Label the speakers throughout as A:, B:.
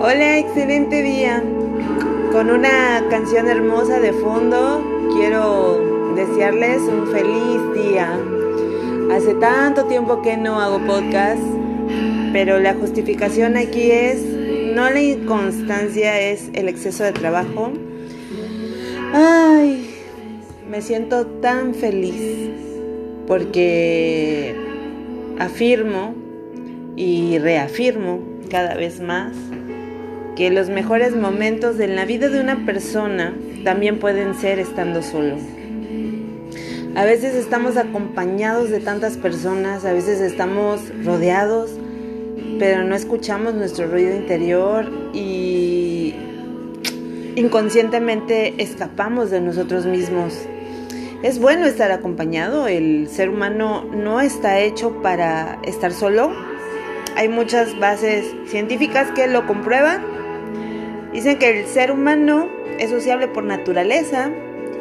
A: Hola, excelente día. Con una canción hermosa de fondo, quiero desearles un feliz día. Hace tanto tiempo que no hago podcast, pero la justificación aquí es no la inconstancia, es el exceso de trabajo. Ay, me siento tan feliz porque afirmo y reafirmo cada vez más que los mejores momentos de la vida de una persona también pueden ser estando solo. A veces estamos acompañados de tantas personas, a veces estamos rodeados, pero no escuchamos nuestro ruido interior y inconscientemente escapamos de nosotros mismos. Es bueno estar acompañado, el ser humano no está hecho para estar solo. Hay muchas bases científicas que lo comprueban Dicen que el ser humano es sociable por naturaleza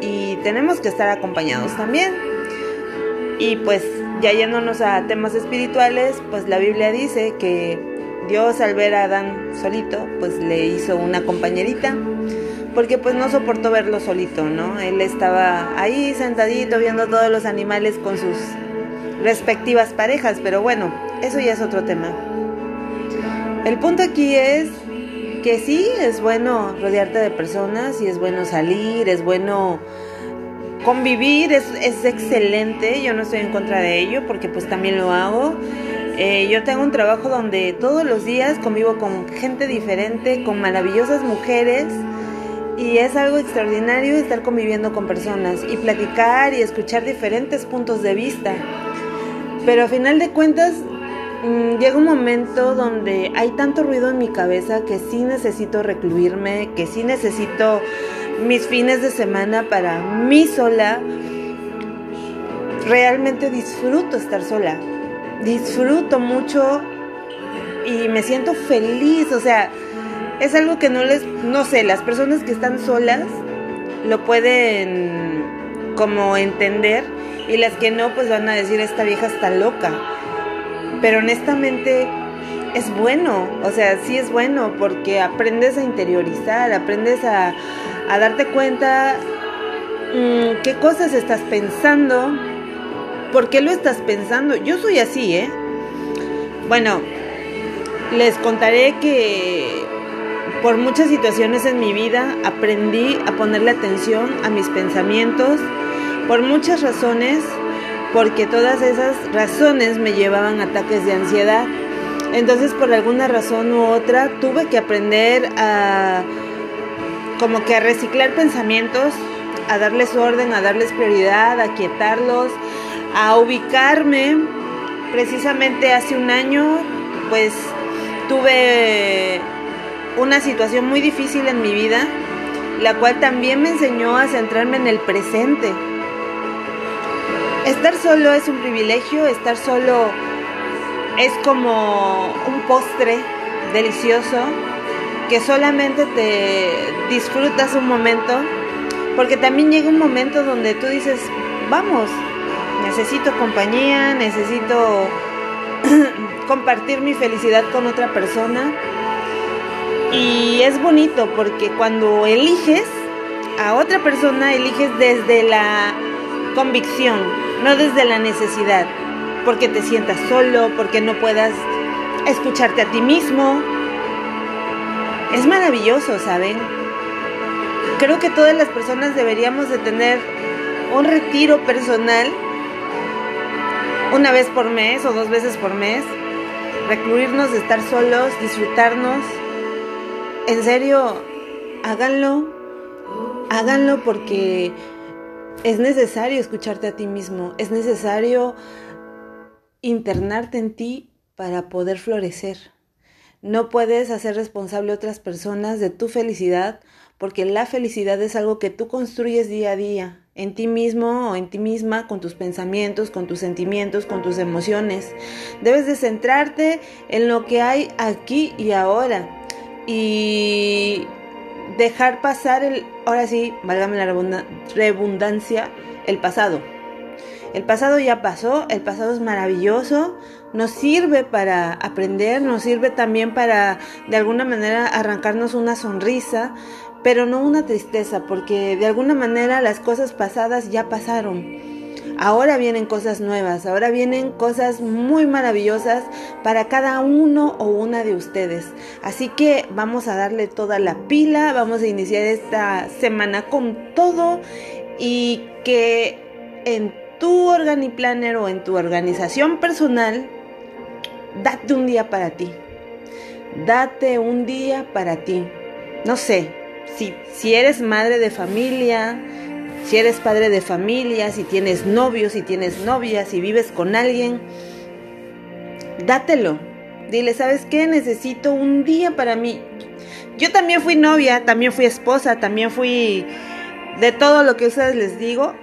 A: y tenemos que estar acompañados también. Y pues ya yéndonos a temas espirituales, pues la Biblia dice que Dios al ver a Adán solito, pues le hizo una compañerita, porque pues no soportó verlo solito, ¿no? Él estaba ahí sentadito viendo todos los animales con sus respectivas parejas, pero bueno, eso ya es otro tema. El punto aquí es que sí, es bueno rodearte de personas y es bueno salir, es bueno convivir, es, excelente, yo no estoy en contra de ello porque pues también lo hago. Eh, yo tengo un trabajo donde todos los días convivo con gente diferente, con maravillosas mujeres y es algo extraordinario estar conviviendo con personas y platicar y escuchar diferentes puntos de vista. Pero a final de cuentas llega un momento donde hay tanto ruido en mi cabeza que sí necesito recluirme, que sí necesito mis fines de semana para mí sola. Realmente disfruto estar sola. Disfruto mucho y me siento feliz. O sea, es algo que no les, no sé, las personas que están solas lo pueden como entender y las que no, pues van a decir, esta vieja está loca pero honestamente es bueno, o sea, sí es bueno porque aprendes a interiorizar, aprendes a, darte cuenta mm, qué cosas estás pensando, por qué lo estás pensando. Yo soy así, ¿eh? Bueno, les contaré que por muchas situaciones en mi vida aprendí a ponerle atención a mis pensamientos, por muchas razones porque todas esas razones me llevaban ataques de ansiedad. Entonces por alguna razón u otra tuve que aprender a como que a reciclar pensamientos, a darles orden, a darles prioridad, a quietarlos, a ubicarme. Precisamente hace un año pues tuve una situación muy difícil en mi vida, la cual también me enseñó a centrarme en el presente estar solo es un privilegio, estar solo es como un postre delicioso que solamente te disfrutas un momento, porque también llega un momento donde tú dices, vamos, necesito compañía, necesito compartir mi felicidad con otra persona. Y es bonito porque cuando eliges a otra persona, eliges desde la convicción, no desde la necesidad, porque te sientas solo, porque no puedas escucharte a ti mismo. Es maravilloso, ¿saben? Creo que todas las personas deberíamos de tener un retiro personal una vez por mes o dos veces por mes, recluirnos de estar solos, disfrutarnos. En serio, háganlo, háganlo porque es necesario escucharte a ti mismo, es necesario internarte en ti para poder florecer. No puedes hacer responsable a otras personas de tu felicidad porque la felicidad es algo que tú construyes día a día, en ti mismo o en ti misma, con tus pensamientos, con tus sentimientos, con tus emociones. Debes de centrarte en lo que hay aquí y ahora y dejar pasar el, ahora sí, válgame la redundancia, el pasado. El pasado ya pasó, el pasado es maravilloso, nos sirve para aprender, nos sirve también para de alguna manera arrancarnos una sonrisa, pero no una tristeza, porque de alguna manera las cosas pasadas ya pasaron. Ahora vienen cosas nuevas, ahora vienen cosas muy maravillosas para cada uno o una de ustedes. Así que vamos a darle toda la pila, vamos a iniciar esta semana con todo y que en tu organiplanner o en tu organización personal, date un día para ti. Date un día para ti. No sé, si, si eres madre de familia, si eres padre de familia, si tienes novios, si tienes novia, si vives con alguien, dátelo. Dile, ¿sabes qué? Necesito un día para mí. Yo también fui novia, también fui esposa, también fui de todo lo que ustedes les digo.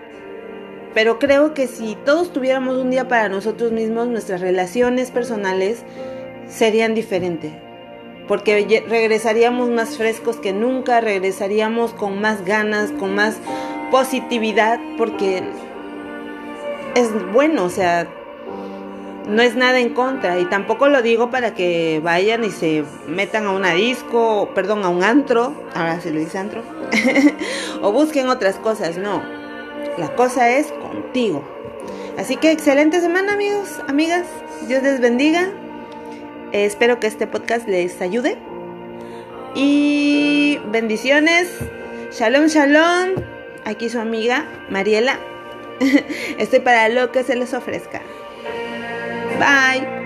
A: Pero creo que si todos tuviéramos un día para nosotros mismos, nuestras relaciones personales serían diferentes. Porque regresaríamos más frescos que nunca, regresaríamos con más ganas, con más positividad porque es bueno, o sea, no es nada en contra y tampoco lo digo para que vayan y se metan a una disco, perdón, a un antro, ahora se lo dice antro, o busquen otras cosas, no. La cosa es contigo. Así que excelente semana amigos, amigas, Dios les bendiga. espero que este podcast les ayude. Y bendiciones. Shalom, shalom. Aquí su amiga Mariela. Estoy para lo que se les ofrezca. Bye.